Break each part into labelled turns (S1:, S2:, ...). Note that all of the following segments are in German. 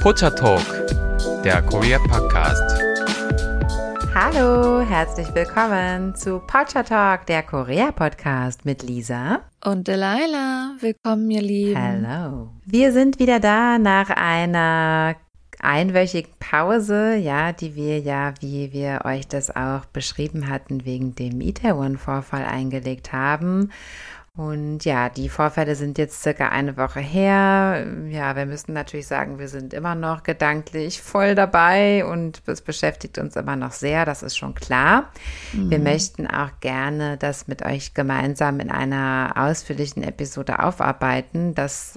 S1: Pocha Talk, der Korea Podcast.
S2: Hallo, herzlich willkommen zu Pocha Talk, der Korea Podcast mit Lisa
S3: und Delilah. Willkommen, ihr Lieben.
S2: Hallo. Wir sind wieder da nach einer einwöchigen Pause, ja, die wir ja, wie wir euch das auch beschrieben hatten, wegen dem Itaewon-Vorfall eingelegt haben. Und ja, die Vorfälle sind jetzt circa eine Woche her. Ja, wir müssen natürlich sagen, wir sind immer noch gedanklich voll dabei und es beschäftigt uns immer noch sehr, das ist schon klar. Mhm. Wir möchten auch gerne das mit euch gemeinsam in einer ausführlichen Episode aufarbeiten. Das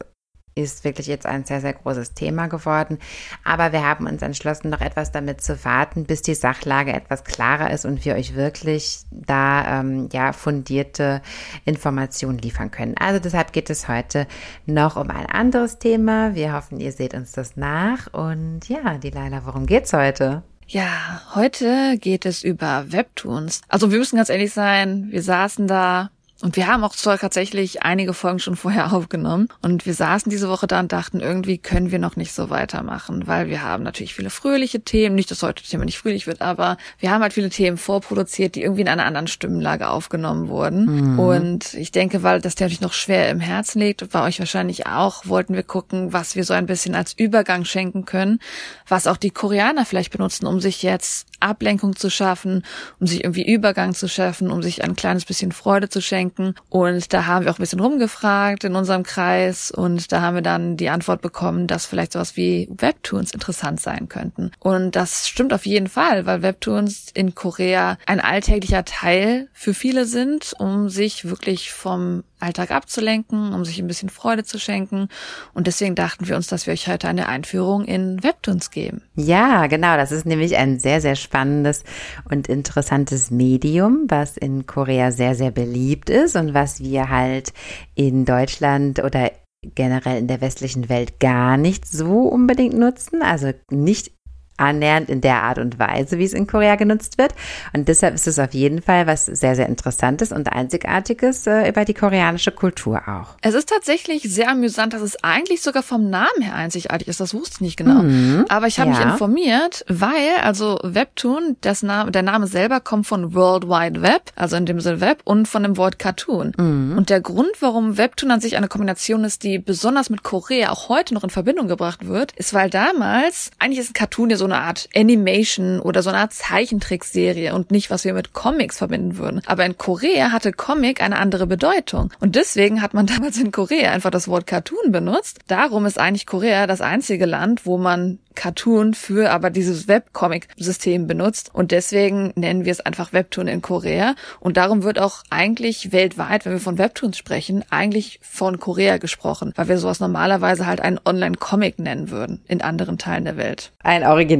S2: ist wirklich jetzt ein sehr, sehr großes Thema geworden. Aber wir haben uns entschlossen, noch etwas damit zu warten, bis die Sachlage etwas klarer ist und wir euch wirklich da ähm, ja fundierte Informationen liefern können. Also deshalb geht es heute noch um ein anderes Thema. Wir hoffen, ihr seht uns das nach. Und ja, die Leila, worum geht's heute?
S3: Ja, heute geht es über Webtoons. Also wir müssen ganz ehrlich sein, wir saßen da und wir haben auch zwar tatsächlich einige Folgen schon vorher aufgenommen und wir saßen diese Woche da und dachten, irgendwie können wir noch nicht so weitermachen, weil wir haben natürlich viele fröhliche Themen, nicht, dass heute das Thema nicht fröhlich wird, aber wir haben halt viele Themen vorproduziert, die irgendwie in einer anderen Stimmenlage aufgenommen wurden. Mhm. Und ich denke, weil das natürlich noch schwer im Herzen liegt, bei euch wahrscheinlich auch, wollten wir gucken, was wir so ein bisschen als Übergang schenken können, was auch die Koreaner vielleicht benutzen, um sich jetzt Ablenkung zu schaffen, um sich irgendwie Übergang zu schaffen, um sich ein kleines bisschen Freude zu schenken. Und da haben wir auch ein bisschen rumgefragt in unserem Kreis und da haben wir dann die Antwort bekommen, dass vielleicht sowas wie Webtoons interessant sein könnten. Und das stimmt auf jeden Fall, weil Webtoons in Korea ein alltäglicher Teil für viele sind, um sich wirklich vom Alltag abzulenken, um sich ein bisschen Freude zu schenken. Und deswegen dachten wir uns, dass wir euch heute eine Einführung in Webtoons geben.
S2: Ja, genau. Das ist nämlich ein sehr, sehr spannendes und interessantes Medium, was in Korea sehr, sehr beliebt ist und was wir halt in Deutschland oder generell in der westlichen Welt gar nicht so unbedingt nutzen. Also nicht annähernd in der Art und Weise, wie es in Korea genutzt wird. Und deshalb ist es auf jeden Fall was sehr, sehr Interessantes und Einzigartiges äh, über die koreanische Kultur auch.
S3: Es ist tatsächlich sehr amüsant, dass es eigentlich sogar vom Namen her einzigartig ist. Das wusste ich nicht genau. Mhm, Aber ich habe ja. mich informiert, weil, also Webtoon, das Name, der Name selber kommt von World Wide Web, also in dem Sinne Web, und von dem Wort Cartoon. Mhm. Und der Grund, warum Webtoon an sich eine Kombination ist, die besonders mit Korea auch heute noch in Verbindung gebracht wird, ist, weil damals, eigentlich ist ein Cartoon ja so eine Art Animation oder so eine Art Zeichentrickserie und nicht, was wir mit Comics verbinden würden. Aber in Korea hatte Comic eine andere Bedeutung. Und deswegen hat man damals in Korea einfach das Wort Cartoon benutzt. Darum ist eigentlich Korea das einzige Land, wo man Cartoon für aber dieses Webcomic-System benutzt. Und deswegen nennen wir es einfach Webtoon in Korea. Und darum wird auch eigentlich weltweit, wenn wir von Webtoons sprechen, eigentlich von Korea gesprochen, weil wir sowas normalerweise halt einen Online-Comic nennen würden in anderen Teilen der Welt.
S2: Ein original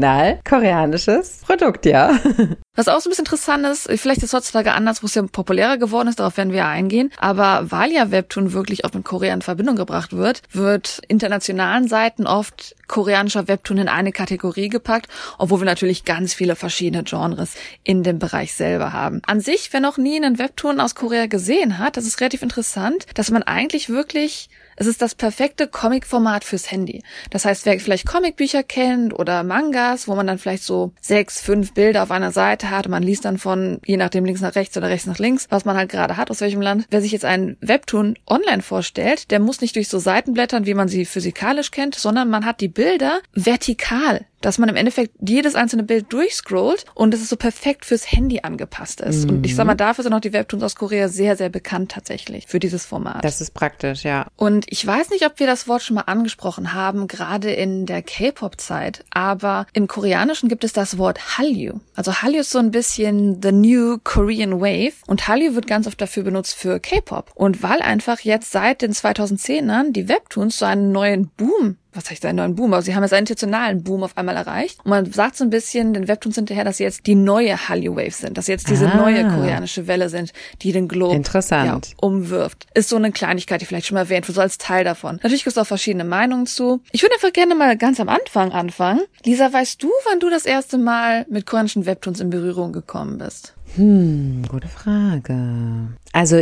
S2: koreanisches Produkt, ja.
S3: Was auch so ein bisschen interessant ist, vielleicht ist es heutzutage anders, wo es ja populärer geworden ist, darauf werden wir eingehen. Aber weil ja Webtoon wirklich auch mit Korea in Verbindung gebracht wird, wird internationalen Seiten oft koreanischer Webtoon in eine Kategorie gepackt, obwohl wir natürlich ganz viele verschiedene Genres in dem Bereich selber haben. An sich, wer noch nie einen Webtoon aus Korea gesehen hat, das ist relativ interessant, dass man eigentlich wirklich es ist das perfekte Comic-Format fürs Handy. Das heißt, wer vielleicht Comicbücher kennt oder Mangas, wo man dann vielleicht so sechs, fünf Bilder auf einer Seite hat, man liest dann von, je nachdem links nach rechts oder rechts nach links, was man halt gerade hat, aus welchem Land. Wer sich jetzt einen Webtoon online vorstellt, der muss nicht durch so Seiten blättern, wie man sie physikalisch kennt, sondern man hat die Bilder vertikal dass man im Endeffekt jedes einzelne Bild durchscrollt und dass es so perfekt fürs Handy angepasst ist. Mhm. Und ich sag mal, dafür sind auch die Webtoons aus Korea sehr, sehr bekannt tatsächlich für dieses Format.
S2: Das ist praktisch, ja.
S3: Und ich weiß nicht, ob wir das Wort schon mal angesprochen haben, gerade in der K-Pop-Zeit, aber im Koreanischen gibt es das Wort Hallyu. Also Hallyu ist so ein bisschen the new Korean Wave und Hallyu wird ganz oft dafür benutzt für K-Pop. Und weil einfach jetzt seit den 2010ern die Webtoons so einen neuen Boom was heißt einen neuen Boom, aber sie haben jetzt einen intentionalen Boom auf einmal erreicht. Und man sagt so ein bisschen den Webtoons hinterher, dass sie jetzt die neue Hallyu Wave sind, dass sie jetzt diese ah. neue koreanische Welle sind, die den Globe
S2: Interessant.
S3: Ja, umwirft. Ist so eine Kleinigkeit, die vielleicht schon mal erwähnt wird, so als Teil davon. Natürlich gibt es auch verschiedene Meinungen zu. Ich würde einfach gerne mal ganz am Anfang anfangen. Lisa, weißt du, wann du das erste Mal mit koreanischen Webtoons in Berührung gekommen bist?
S2: Hm, gute Frage. Also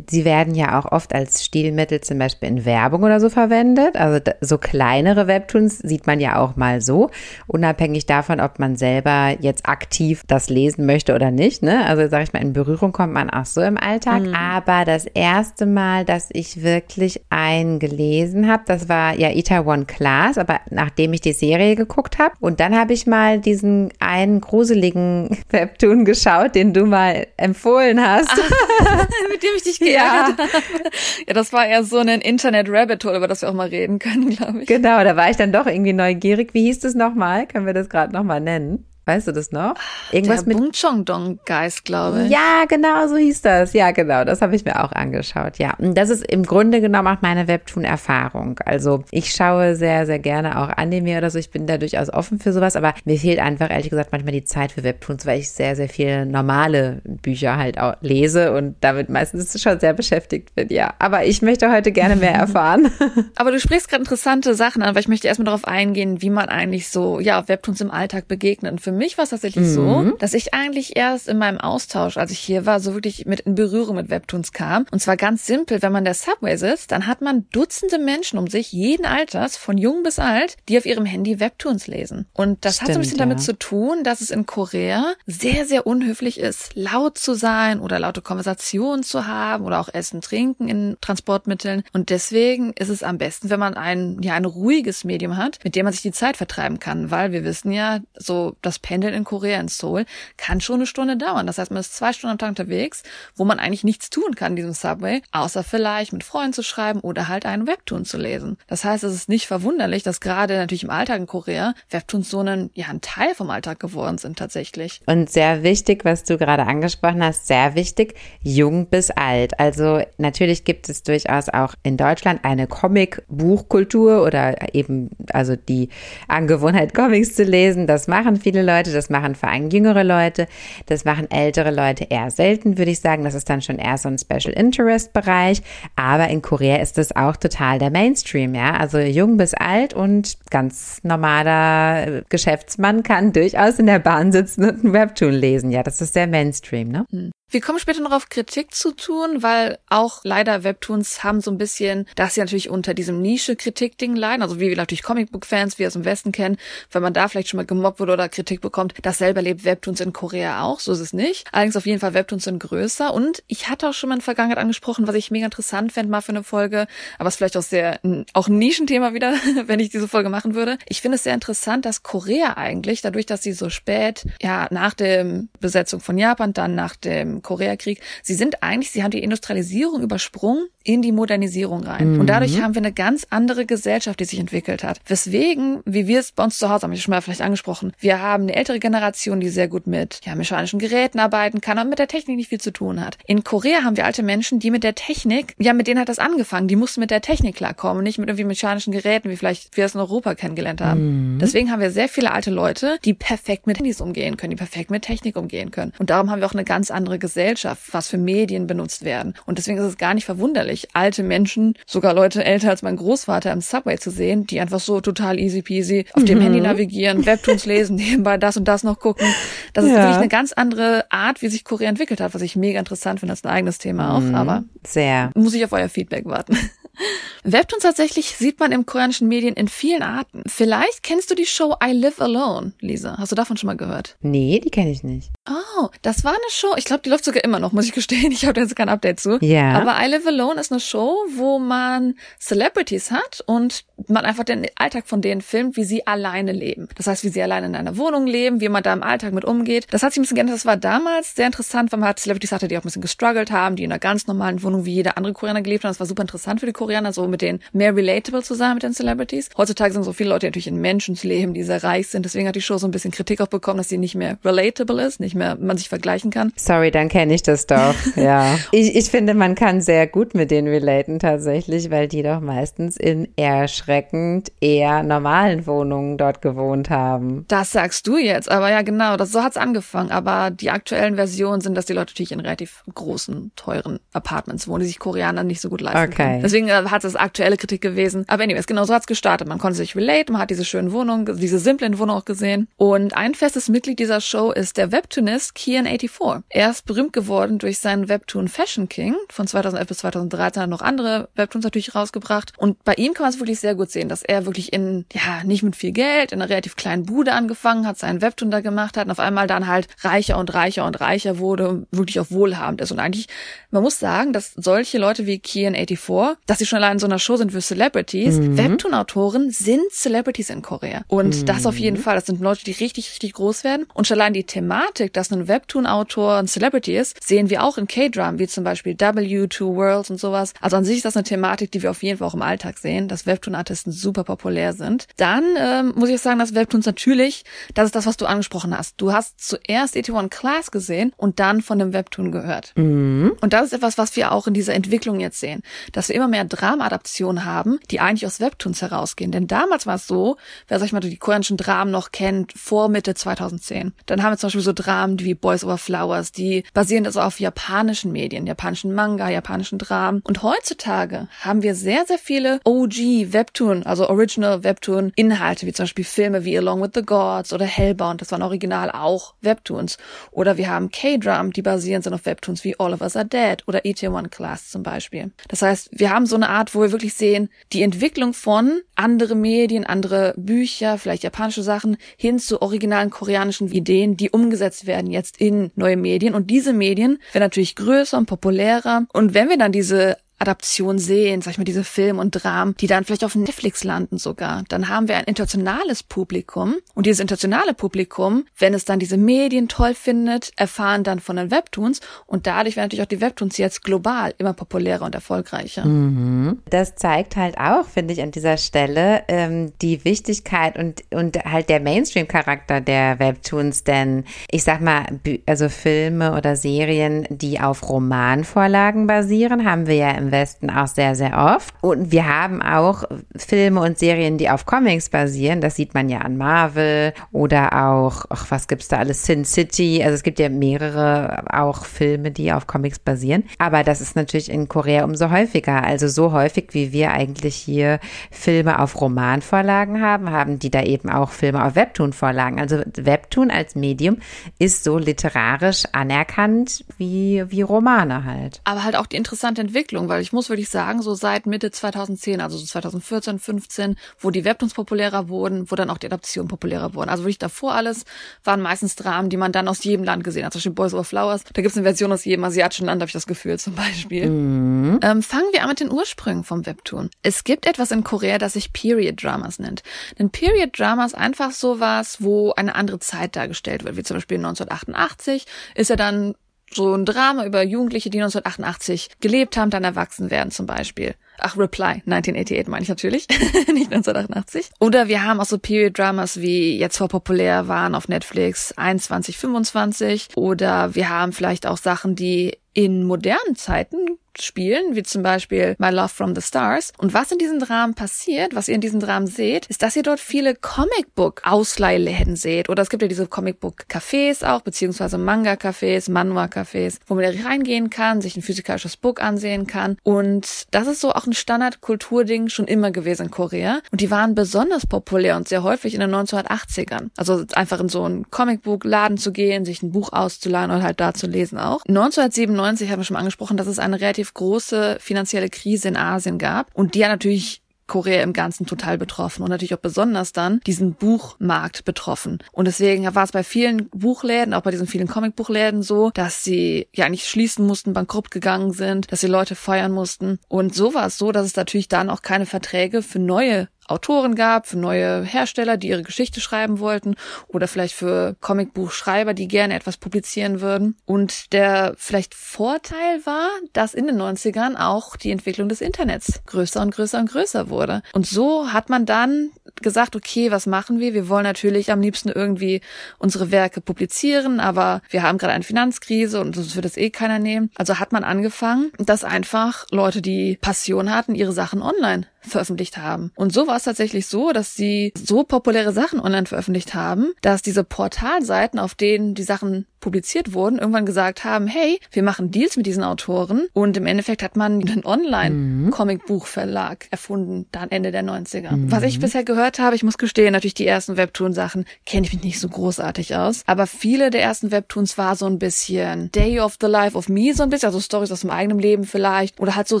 S2: sie werden ja auch oft als Stilmittel zum Beispiel in Werbung oder so verwendet. Also so kleinere Webtoons sieht man ja auch mal so, unabhängig davon, ob man selber jetzt aktiv das lesen möchte oder nicht. Ne? Also sage ich mal, in Berührung kommt man auch so im Alltag. Mhm. Aber das erste Mal, dass ich wirklich einen gelesen habe, das war ja Itaewon Class, aber nachdem ich die Serie geguckt habe. Und dann habe ich mal diesen einen gruseligen Webtoon geschaut, den du mal empfohlen hast.
S3: Ach, mit dem ich dich geärgert ja. habe. Ja, das war eher so ein Internet-Rabbit-Hole, über das wir auch mal reden können, glaube ich.
S2: Genau, da war ich dann doch irgendwie neugierig. Wie hieß das nochmal? Können wir das gerade nochmal nennen? Weißt du das noch?
S3: Irgendwas Der mit Bungchong-Dong-Geist, glaube ich.
S2: Ja, genau, so hieß das. Ja, genau, das habe ich mir auch angeschaut. Ja, und das ist im Grunde genommen auch meine Webtoon-Erfahrung. Also ich schaue sehr, sehr gerne auch Anime oder so. Ich bin da durchaus offen für sowas, aber mir fehlt einfach ehrlich gesagt manchmal die Zeit für Webtoons, weil ich sehr, sehr viele normale Bücher halt auch lese und damit meistens schon sehr beschäftigt bin. Ja, aber ich möchte heute gerne mehr erfahren.
S3: aber du sprichst gerade interessante Sachen an, weil ich möchte erstmal darauf eingehen, wie man eigentlich so ja Webtoons im Alltag begegnet. Für mich war es tatsächlich mhm. so, dass ich eigentlich erst in meinem Austausch, als ich hier war, so wirklich mit in Berührung mit Webtoons kam. Und zwar ganz simpel, wenn man der Subway sitzt, dann hat man Dutzende Menschen um sich, jeden Alters, von jung bis alt, die auf ihrem Handy Webtoons lesen. Und das Stimmt, hat so ein bisschen ja. damit zu tun, dass es in Korea sehr, sehr unhöflich ist, laut zu sein oder laute Konversationen zu haben oder auch Essen, Trinken in Transportmitteln. Und deswegen ist es am besten, wenn man ein, ja, ein ruhiges Medium hat, mit dem man sich die Zeit vertreiben kann, weil wir wissen ja, so das Pendeln in Korea, in Seoul, kann schon eine Stunde dauern. Das heißt, man ist zwei Stunden am Tag unterwegs, wo man eigentlich nichts tun kann in diesem Subway, außer vielleicht mit Freunden zu schreiben oder halt einen Webtoon zu lesen. Das heißt, es ist nicht verwunderlich, dass gerade natürlich im Alltag in Korea Webtoons so einen, ja, ein Teil vom Alltag geworden sind tatsächlich.
S2: Und sehr wichtig, was du gerade angesprochen hast, sehr wichtig, jung bis alt. Also natürlich gibt es durchaus auch in Deutschland eine Comic-Buchkultur oder eben also die Angewohnheit, Comics zu lesen. Das machen viele Leute. Leute, das machen vor allem jüngere Leute, das machen ältere Leute eher selten, würde ich sagen. Das ist dann schon eher so ein Special Interest Bereich. Aber in Korea ist das auch total der Mainstream, ja. Also jung bis alt und ganz normaler Geschäftsmann kann durchaus in der Bahn sitzen und ein Webtoon lesen. Ja, das ist der Mainstream, ne?
S3: Wir kommen später noch auf Kritik zu tun, weil auch leider Webtoons haben so ein bisschen, dass sie natürlich unter diesem Nische-Kritik-Ding leiden, also wie wir natürlich Comicbook-Fans, wie wir es im Westen kennen, wenn man da vielleicht schon mal gemobbt wurde oder Kritik bekommt, dasselbe erlebt Webtoons in Korea auch, so ist es nicht. Allerdings auf jeden Fall Webtoons sind größer. Und ich hatte auch schon mal in Vergangenheit angesprochen, was ich mega interessant fände mal für eine Folge, aber es ist vielleicht auch sehr, auch ein Nischenthema wieder, wenn ich diese Folge machen würde. Ich finde es sehr interessant, dass Korea eigentlich, dadurch, dass sie so spät, ja, nach der Besetzung von Japan, dann nach dem Koreakrieg. Sie sind eigentlich, sie haben die Industrialisierung übersprungen in die Modernisierung rein. Mhm. Und dadurch haben wir eine ganz andere Gesellschaft, die sich entwickelt hat. Weswegen, wie wir es bei uns zu Hause haben, ich schon mal vielleicht angesprochen, wir haben eine ältere Generation, die sehr gut mit ja, mechanischen Geräten arbeiten kann und mit der Technik nicht viel zu tun hat. In Korea haben wir alte Menschen, die mit der Technik, ja, mit denen hat das angefangen. Die mussten mit der Technik klarkommen, nicht mit irgendwie mechanischen Geräten, wie vielleicht wir es in Europa kennengelernt haben. Mhm. Deswegen haben wir sehr viele alte Leute, die perfekt mit Handys umgehen können, die perfekt mit Technik umgehen können. Und darum haben wir auch eine ganz andere Gesellschaft, was für Medien benutzt werden. Und deswegen ist es gar nicht verwunderlich, unglaublich, alte Menschen, sogar Leute älter als mein Großvater im Subway zu sehen, die einfach so total easy peasy auf dem mhm. Handy navigieren, Webtoons lesen, nebenbei das und das noch gucken. Das ist ja. wirklich eine ganz andere Art, wie sich Korea entwickelt hat, was ich mega interessant finde. Das ist ein eigenes Thema auch, mhm. aber
S2: sehr.
S3: Muss ich auf euer Feedback warten. Webtoons tatsächlich sieht man im koreanischen Medien in vielen Arten. Vielleicht kennst du die Show I Live Alone, Lisa. Hast du davon schon mal gehört?
S2: Nee, die kenne ich nicht.
S3: Oh, das war eine Show. Ich glaube, die läuft sogar immer noch, muss ich gestehen. Ich habe da jetzt kein Update zu.
S2: Ja.
S3: Aber I Live Alone ist eine Show, wo man Celebrities hat und man einfach den Alltag von denen filmt, wie sie alleine leben. Das heißt, wie sie alleine in einer Wohnung leben, wie man da im Alltag mit umgeht. Das hat sich ein bisschen geändert. Das war damals sehr interessant, weil man hat Celebrities hatte, die auch ein bisschen gestruggelt haben, die in einer ganz normalen Wohnung wie jeder andere Koreaner gelebt haben. Das war super interessant für die Koreaner, so mit denen mehr relatable zu sein mit den Celebrities. Heutzutage sind so viele Leute natürlich in Menschenleben, die sehr reich sind. Deswegen hat die Show so ein bisschen Kritik auch bekommen, dass sie nicht mehr relatable ist, nicht mehr man sich vergleichen kann.
S2: Sorry, dann kenne ich das doch. ja. Ich, ich finde, man kann sehr gut mit denen relaten tatsächlich, weil die doch meistens in erschreckend eher normalen Wohnungen dort gewohnt haben.
S3: Das sagst du jetzt, aber ja genau, das so hat's angefangen. Aber die aktuellen Versionen sind, dass die Leute natürlich in relativ großen, teuren Apartments wohnen, die sich Koreaner nicht so gut leisten okay. können. Deswegen äh, hat es aktuelle Kritik gewesen. Aber anyways, genau so hat's gestartet. Man konnte sich relate, man hat diese schönen Wohnungen, diese simplen Wohnungen auch gesehen. Und ein festes Mitglied dieser Show ist der Webtoonist Cartoonist Kian84. Er ist berühmt geworden durch seinen Webtoon Fashion King. Von 2011 bis 2013 hat er noch andere Webtoons natürlich rausgebracht. Und bei ihm kann man es wirklich sehr gut sehen, dass er wirklich in, ja, nicht mit viel Geld, in einer relativ kleinen Bude angefangen hat, seinen Webtoon da gemacht hat und auf einmal dann halt reicher und reicher und reicher wurde und wirklich auch wohlhabend ist. Und eigentlich, man muss sagen, dass solche Leute wie Kian84, dass sie schon allein in so einer Show sind für Celebrities, mhm. Webtoon-Autoren sind Celebrities in Korea. Und mhm. das auf jeden Fall, das sind Leute, die richtig, richtig groß werden. Und schon allein die Thematik, dass ein Webtoon-Autor ein Celebrity ist, sehen wir auch in K-Drum, wie zum Beispiel W2 Worlds und sowas. Also an sich ist das eine Thematik, die wir auf jeden Fall auch im Alltag sehen, dass Webtoon-Artisten super populär sind. Dann ähm, muss ich sagen, dass Webtoons natürlich, das ist das, was du angesprochen hast. Du hast zuerst ET1 Class gesehen und dann von dem Webtoon gehört. Mhm. Und das ist etwas, was wir auch in dieser Entwicklung jetzt sehen, dass wir immer mehr Drama-Adaptionen haben, die eigentlich aus Webtoons herausgehen. Denn damals war es so, wer sag ich mal die koreanischen Dramen noch kennt, vor Mitte 2010. Dann haben wir zum Beispiel so Dramen wie Boys Over Flowers, die basieren also auf japanischen Medien, japanischen Manga, japanischen Dramen. Und heutzutage haben wir sehr, sehr viele OG Webtoon, also Original Webtoon Inhalte, wie zum Beispiel Filme wie Along with the Gods oder Hellbound, das waren original auch Webtoons. Oder wir haben K-Drum, die basieren sind auf Webtoons wie All of Us Are Dead oder ET1 Class zum Beispiel. Das heißt, wir haben so eine Art, wo wir wirklich sehen, die Entwicklung von andere Medien, andere Bücher, vielleicht japanische Sachen, hin zu originalen koreanischen Ideen, die umgesetzt werden jetzt in neue Medien. Und diese Medien werden natürlich größer und populärer. Und wenn wir dann diese Adaption sehen, sag ich mal, diese Film und Dramen, die dann vielleicht auf Netflix landen sogar, dann haben wir ein internationales Publikum und dieses internationale Publikum, wenn es dann diese Medien toll findet, erfahren dann von den Webtoons und dadurch werden natürlich auch die Webtoons jetzt global immer populärer und erfolgreicher.
S2: Mhm. Das zeigt halt auch, finde ich, an dieser Stelle ähm, die Wichtigkeit und, und halt der Mainstream-Charakter der Webtoons, denn ich sag mal, also Filme oder Serien, die auf Romanvorlagen basieren, haben wir ja im Westen auch sehr, sehr oft. Und wir haben auch Filme und Serien, die auf Comics basieren. Das sieht man ja an Marvel oder auch, ach, was gibt's da alles? Sin City. Also es gibt ja mehrere auch Filme, die auf Comics basieren. Aber das ist natürlich in Korea umso häufiger. Also so häufig, wie wir eigentlich hier Filme auf Romanvorlagen haben, haben die da eben auch Filme auf Webtoon-Vorlagen. Also Webtoon als Medium ist so literarisch anerkannt wie, wie Romane halt.
S3: Aber halt auch die interessante Entwicklung, weil ich muss wirklich sagen, so seit Mitte 2010, also so 2014, 15, wo die Webtoons populärer wurden, wo dann auch die Adaptionen populärer wurden. Also wirklich davor alles waren meistens Dramen, die man dann aus jedem Land gesehen hat. Zum Beispiel Boys Over Flowers, da gibt es eine Version aus jedem asiatischen Land, habe ich das Gefühl zum Beispiel. Mhm. Ähm, fangen wir an mit den Ursprüngen vom Webtoon. Es gibt etwas in Korea, das sich Period Dramas nennt. Denn Period Dramas einfach sowas, wo eine andere Zeit dargestellt wird, wie zum Beispiel 1988 ist ja dann so ein Drama über Jugendliche, die 1988 gelebt haben, dann erwachsen werden zum Beispiel. Ach, Reply, 1988 meine ich natürlich, nicht 1988. Oder wir haben auch so Period-Dramas, wie jetzt vor populär waren auf Netflix, 2125. Oder wir haben vielleicht auch Sachen, die in modernen Zeiten spielen, wie zum Beispiel My Love from the Stars. Und was in diesen Dramen passiert, was ihr in diesen Dramen seht, ist, dass ihr dort viele Comicbook-Ausleihläden seht. Oder es gibt ja diese Comicbook-Cafés auch, beziehungsweise Manga-Cafés, Manhwa-Cafés, wo man reingehen kann, sich ein physikalisches Book ansehen kann. Und das ist so auch ein Standard-Kulturding schon immer gewesen in Korea. Und die waren besonders populär und sehr häufig in den 1980ern. Also einfach in so einen Comicbook-Laden zu gehen, sich ein Buch auszuleihen und halt da zu lesen auch. 1997 haben wir schon angesprochen, dass es eine relativ relativ große finanzielle Krise in Asien gab und die hat natürlich Korea im Ganzen total betroffen und natürlich auch besonders dann diesen Buchmarkt betroffen. Und deswegen war es bei vielen Buchläden, auch bei diesen vielen Comicbuchläden so, dass sie ja nicht schließen mussten, bankrupt gegangen sind, dass sie Leute feuern mussten. Und so war es so, dass es natürlich dann auch keine Verträge für neue Autoren gab, für neue Hersteller, die ihre Geschichte schreiben wollten oder vielleicht für Comicbuchschreiber, die gerne etwas publizieren würden. Und der vielleicht Vorteil war, dass in den 90ern auch die Entwicklung des Internets größer und größer und größer wurde. Und so hat man dann gesagt, okay, was machen wir? Wir wollen natürlich am liebsten irgendwie unsere Werke publizieren, aber wir haben gerade eine Finanzkrise und uns wird das eh keiner nehmen. Also hat man angefangen, dass einfach Leute, die Passion hatten, ihre Sachen online veröffentlicht haben. Und so war es tatsächlich so, dass sie so populäre Sachen online veröffentlicht haben, dass diese Portalseiten, auf denen die Sachen publiziert wurden, irgendwann gesagt haben, hey, wir machen Deals mit diesen Autoren. Und im Endeffekt hat man einen Online-Comicbuchverlag erfunden, dann Ende der 90er. Mhm. Was ich bisher gehört habe, ich muss gestehen, natürlich die ersten Webtoon-Sachen kenne ich mich nicht so großartig aus. Aber viele der ersten Webtoons war so ein bisschen Day of the Life of Me, so ein bisschen, also Stories aus dem eigenen Leben vielleicht. Oder halt so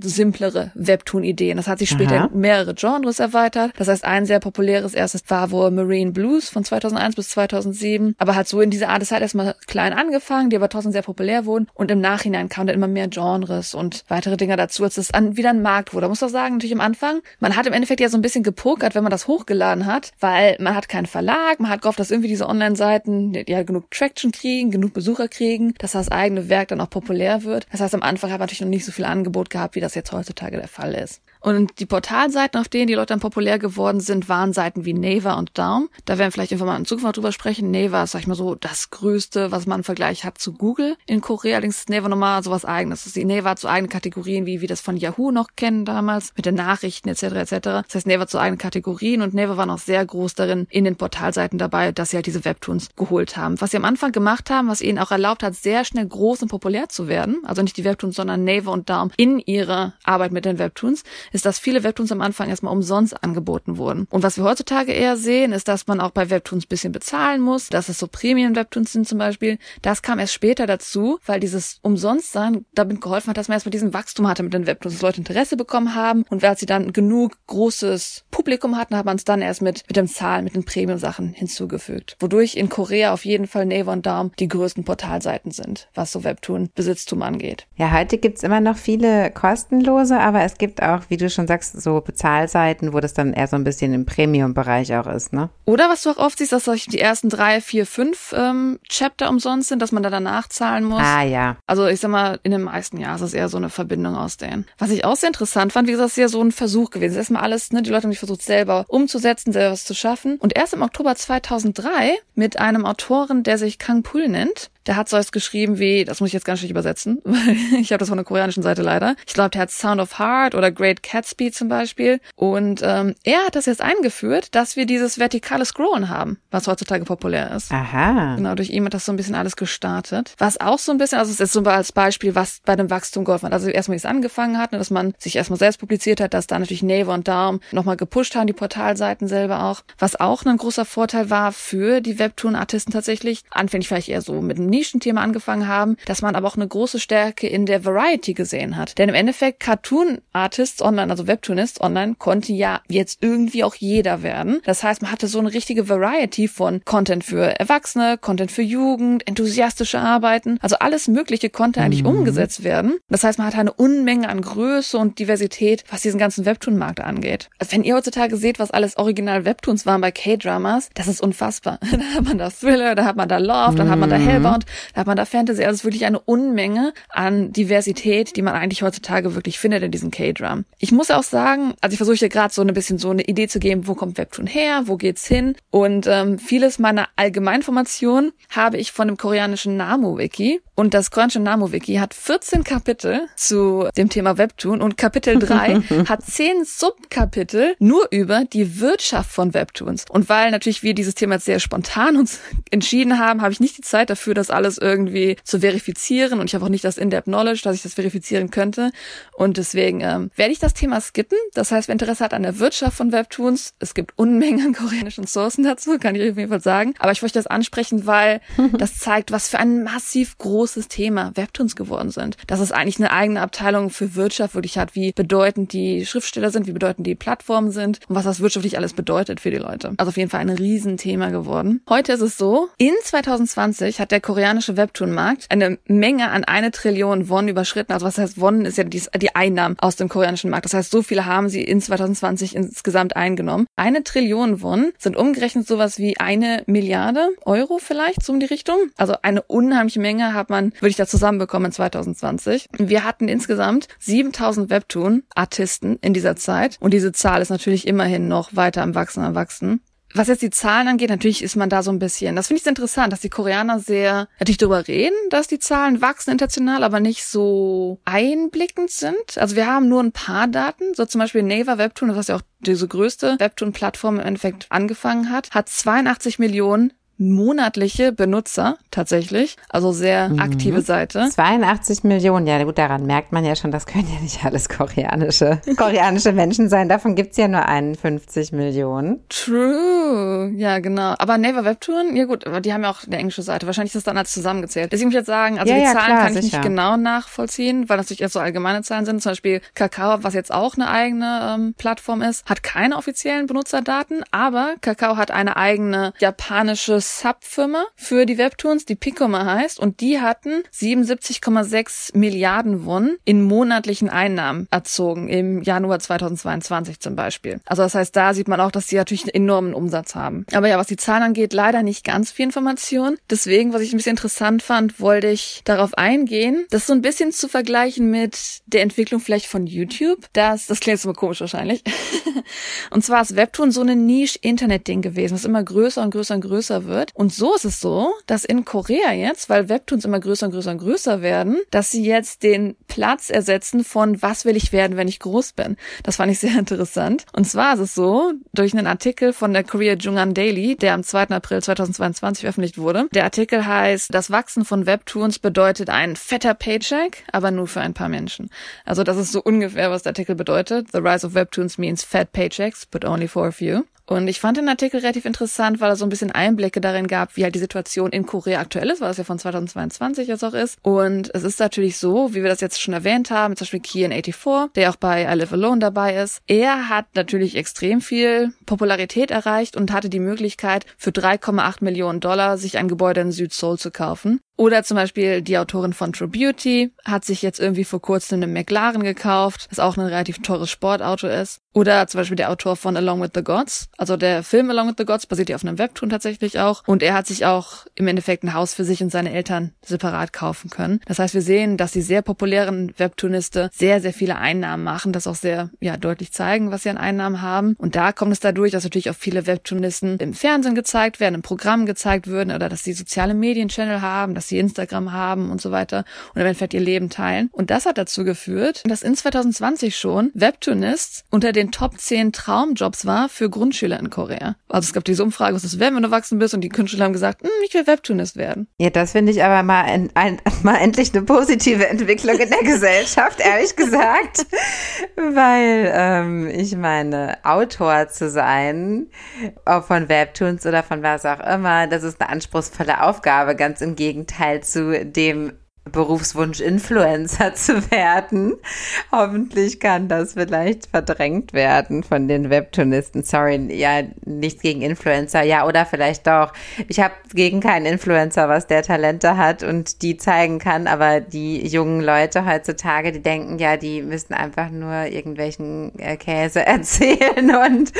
S3: simplere Webtoon-Ideen. Das hat sich später mehrere Genres erweitert. Das heißt, ein sehr populäres erstes war wohl Marine Blues von 2001 bis 2007. Aber halt so in dieser Art, es hat erstmal klein angefangen, die aber trotzdem sehr populär wurden. Und im Nachhinein kamen dann immer mehr Genres und weitere Dinge dazu, als es dann wieder ein Markt wurde. Man muss auch sagen, natürlich am Anfang, man hat im Endeffekt ja so ein bisschen gepokert, wenn man das hochgeladen hat, weil man hat keinen Verlag, man hat gehofft, dass irgendwie diese Online-Seiten ja halt genug Traction kriegen, genug Besucher kriegen, dass das eigene Werk dann auch populär wird. Das heißt, am Anfang hat man natürlich noch nicht so viel Angebot gehabt, wie das jetzt heutzutage der Fall ist. Und die Portalseiten, auf denen die Leute dann populär geworden sind, waren Seiten wie Naver und Daum. Da werden wir vielleicht irgendwann mal in Zukunft mal drüber sprechen. Naver ist, sag ich mal so, das Größte, was man im Vergleich hat zu Google. In Korea allerdings ist Naver nochmal sowas eigenes. Die Naver hat so eigene Kategorien, wie wir das von Yahoo noch kennen damals, mit den Nachrichten etc. etc. Das heißt, Naver hat so eigene Kategorien und Naver war noch sehr groß darin, in den Portalseiten dabei, dass sie halt diese Webtoons geholt haben. Was sie am Anfang gemacht haben, was ihnen auch erlaubt hat, sehr schnell groß und populär zu werden, also nicht die Webtoons, sondern Naver und Daum in ihrer Arbeit mit den Webtoons, ist, dass viele Webtoons am Anfang erstmal umsonst angeboten wurden. Und was wir heutzutage eher sehen, ist, dass man auch bei Webtoons bisschen bezahlen muss, dass es so Premium-Webtoons sind zum Beispiel. Das kam erst später dazu, weil dieses Umsonstsein damit geholfen hat, dass man erstmal diesen Wachstum hatte mit den Webtoons, dass Leute Interesse bekommen haben und als sie dann genug großes Publikum hatten, hat man es dann erst mit, mit dem Zahlen, mit den Premium-Sachen hinzugefügt. Wodurch in Korea auf jeden Fall Naver und Daum die größten Portalseiten sind, was so Webtoon-Besitztum angeht.
S2: Ja, heute gibt's immer noch viele kostenlose, aber es gibt auch, wie du schon sagst, so Bezahlseiten, wo das dann eher so ein bisschen im Premium-Bereich auch ist, ne?
S3: Oder was du auch oft siehst, dass die ersten drei, vier, fünf ähm, Chapter umsonst sind, dass man da danach zahlen muss.
S2: Ah, ja.
S3: Also ich sag mal, in den meisten Jahren ist es eher so eine Verbindung aus denen. Was ich auch sehr interessant fand, wie gesagt, ist ja so ein Versuch gewesen. Erstmal alles, ne, die Leute haben sich versucht, selber umzusetzen, selber was zu schaffen. Und erst im Oktober 2003 mit einem Autoren, der sich Kang Pul nennt, der hat so was geschrieben wie, das muss ich jetzt ganz schlecht übersetzen, weil ich habe das von der koreanischen Seite leider. Ich glaube, der hat Sound of Heart oder Great Catsby zum Beispiel. Und ähm, er hat das jetzt eingeführt, dass wir dieses vertikale Scrollen haben, was heutzutage populär ist.
S2: Aha.
S3: Genau, durch ihn hat das so ein bisschen alles gestartet. Was auch so ein bisschen, also es ist so als Beispiel, was bei dem Wachstum geholfen hat. Also erstmal, wie es angefangen hat, ne, dass man sich erstmal selbst publiziert hat, dass da natürlich Naver und Darm nochmal gepusht haben, die Portalseiten selber auch. Was auch ein großer Vorteil war für die Webtoon-Artisten tatsächlich, anfänglich vielleicht eher so mit einem Nischenthema angefangen haben, dass man aber auch eine große Stärke in der Variety gesehen hat. Denn im Endeffekt Cartoon Artists online, also Webtoonists online, konnte ja jetzt irgendwie auch jeder werden. Das heißt, man hatte so eine richtige Variety von Content für Erwachsene, Content für Jugend, enthusiastische Arbeiten. Also alles Mögliche konnte eigentlich mhm. umgesetzt werden. Das heißt, man hat eine Unmenge an Größe und Diversität, was diesen ganzen Webtoon-Markt angeht. Also wenn ihr heutzutage seht, was alles original Webtoons waren bei K-Dramas, das ist unfassbar. da hat man da Thriller, da hat man da Love, dann hat man da mhm. Hellbound, da hat man da Fantasy, also es ist wirklich eine Unmenge an Diversität, die man eigentlich heutzutage wirklich findet in diesen K-Dram. Ich muss auch sagen, also ich versuche hier gerade so ein bisschen so eine Idee zu geben, wo kommt Webtoon her, wo geht's hin? Und ähm, vieles meiner Allgemeinformationen habe ich von dem koreanischen Namu-Wiki und das koreanische Namu-Wiki hat 14 Kapitel zu dem Thema Webtoon und Kapitel 3 hat 10 Subkapitel nur über die Wirtschaft von Webtoons. Und weil natürlich wir dieses Thema jetzt sehr spontan uns entschieden haben, habe ich nicht die Zeit dafür, das alles irgendwie zu verifizieren und ich habe auch nicht das In-Depth Knowledge, dass ich das verifizieren könnte. Und deswegen ähm, werde ich das Thema skippen. Das heißt, wer Interesse hat an der Wirtschaft von Webtoons, es gibt Unmengen an koreanischen Sourcen dazu, kann ich auf jeden Fall sagen. Aber ich möchte das ansprechen, weil das zeigt, was für ein massiv großes Thema Webtoons geworden sind. Dass es eigentlich eine eigene Abteilung für Wirtschaft wirklich hat, wie bedeutend die Schriftsteller sind, wie bedeutend die Plattformen sind und was das wirtschaftlich alles bedeutet für die Leute. Also auf jeden Fall ein Riesenthema geworden. Heute ist es so, in 2020 hat der koreanische Webtoon-Markt eine Menge an eine Trillion Won überschritten. Also was heißt Won ist ja die, die Einnahmen aus dem koreanischen Markt. Das heißt, so viele haben sie in 2020 insgesamt eingenommen. Eine Trillion Won sind umgerechnet sowas wie eine Milliarde Euro vielleicht, so um die Richtung. Also eine unheimliche Menge hat man, würde ich da zusammenbekommen in 2020. Wir hatten insgesamt 7000 Webtoon-Artisten in dieser Zeit. Und diese Zahl ist natürlich immerhin noch weiter am Wachsen, am Wachsen. Was jetzt die Zahlen angeht, natürlich ist man da so ein bisschen, das finde ich interessant, dass die Koreaner sehr natürlich darüber reden, dass die Zahlen wachsen international, aber nicht so einblickend sind. Also wir haben nur ein paar Daten, so zum Beispiel Naver Webtoon, was ja auch diese größte Webtoon-Plattform im Endeffekt angefangen hat, hat 82 Millionen monatliche Benutzer tatsächlich, also sehr mhm. aktive Seite.
S2: 82 Millionen, ja gut, daran merkt man ja schon, das können ja nicht alles koreanische, koreanische Menschen sein. Davon gibt's ja nur 51 Millionen.
S3: True, ja genau. Aber Naver Webtoon, ja gut, aber die haben ja auch eine englische Seite. Wahrscheinlich ist das dann als zusammengezählt. Deswegen muss ich jetzt sagen, also ja, die ja, Zahlen klar, kann ich sicher. nicht genau nachvollziehen, weil das natürlich erst so allgemeine Zahlen sind. Zum Beispiel Kakao, was jetzt auch eine eigene ähm, Plattform ist, hat keine offiziellen Benutzerdaten, aber Kakao hat eine eigene japanische Subfirma für die Webtoons, die Picoma heißt, und die hatten 77,6 Milliarden Won in monatlichen Einnahmen erzogen im Januar 2022 zum Beispiel. Also das heißt, da sieht man auch, dass sie natürlich einen enormen Umsatz haben. Aber ja, was die Zahlen angeht, leider nicht ganz viel Information. Deswegen, was ich ein bisschen interessant fand, wollte ich darauf eingehen, das so ein bisschen zu vergleichen mit der Entwicklung vielleicht von YouTube. Das, das klingt jetzt immer komisch wahrscheinlich. und zwar ist Webtoon so eine Niche-Internet-Ding gewesen, was immer größer und größer und größer wird wird. Und so ist es so, dass in Korea jetzt, weil Webtoons immer größer und größer und größer werden, dass sie jetzt den Platz ersetzen von was will ich werden, wenn ich groß bin. Das fand ich sehr interessant. Und zwar ist es so, durch einen Artikel von der Korea Jungan Daily, der am 2. April 2022 veröffentlicht wurde. Der Artikel heißt, das Wachsen von Webtoons bedeutet ein fetter Paycheck, aber nur für ein paar Menschen. Also das ist so ungefähr, was der Artikel bedeutet. The rise of Webtoons means fat paychecks, but only for a few. Und ich fand den Artikel relativ interessant, weil er so ein bisschen Einblicke darin gab, wie halt die Situation in Korea aktuell ist, weil es ja von 2022 jetzt auch ist. Und es ist natürlich so, wie wir das jetzt schon erwähnt haben, zum Beispiel Kian84, der auch bei I Live Alone dabei ist. Er hat natürlich extrem viel Popularität erreicht und hatte die Möglichkeit, für 3,8 Millionen Dollar sich ein Gebäude in Südseoul zu kaufen. Oder zum Beispiel die Autorin von True Beauty hat sich jetzt irgendwie vor kurzem eine McLaren gekauft, das auch ein relativ teures Sportauto ist. Oder zum Beispiel der Autor von Along with the Gods. Also der Film Along with the Gods basiert ja auf einem Webtoon tatsächlich auch. Und er hat sich auch im Endeffekt ein Haus für sich und seine Eltern separat kaufen können. Das heißt, wir sehen, dass die sehr populären Webtooniste sehr, sehr viele Einnahmen machen, das auch sehr ja, deutlich zeigen, was sie an Einnahmen haben. Und da kommt es dadurch, dass natürlich auch viele Webtoonisten im Fernsehen gezeigt werden, im Programm gezeigt würden oder dass sie soziale Medienchannel haben, dass sie Instagram haben und so weiter und im Endeffekt ihr Leben teilen. Und das hat dazu geführt, dass in 2020 schon Webtoonist unter den Top 10 Traumjobs war für Grundschüler in Korea. Also es gab diese Umfrage, was ist werden, wenn du erwachsen bist? Und die Grundschüler haben gesagt, hm, ich will Webtoonist werden.
S2: Ja, das finde ich aber mal, ein, ein, mal endlich eine positive Entwicklung in der Gesellschaft, ehrlich gesagt. Weil ähm, ich meine, Autor zu sein, auch von Webtoons oder von was auch immer, das ist eine anspruchsvolle Aufgabe, ganz im Gegenteil Gegenteil zu dem Berufswunsch Influencer zu werden. Hoffentlich kann das vielleicht verdrängt werden von den Webtoonisten. Sorry, ja, nichts gegen Influencer, ja, oder vielleicht doch. Ich habe gegen keinen Influencer, was der Talente hat und die zeigen kann, aber die jungen Leute heutzutage, die denken ja, die müssen einfach nur irgendwelchen äh, Käse erzählen und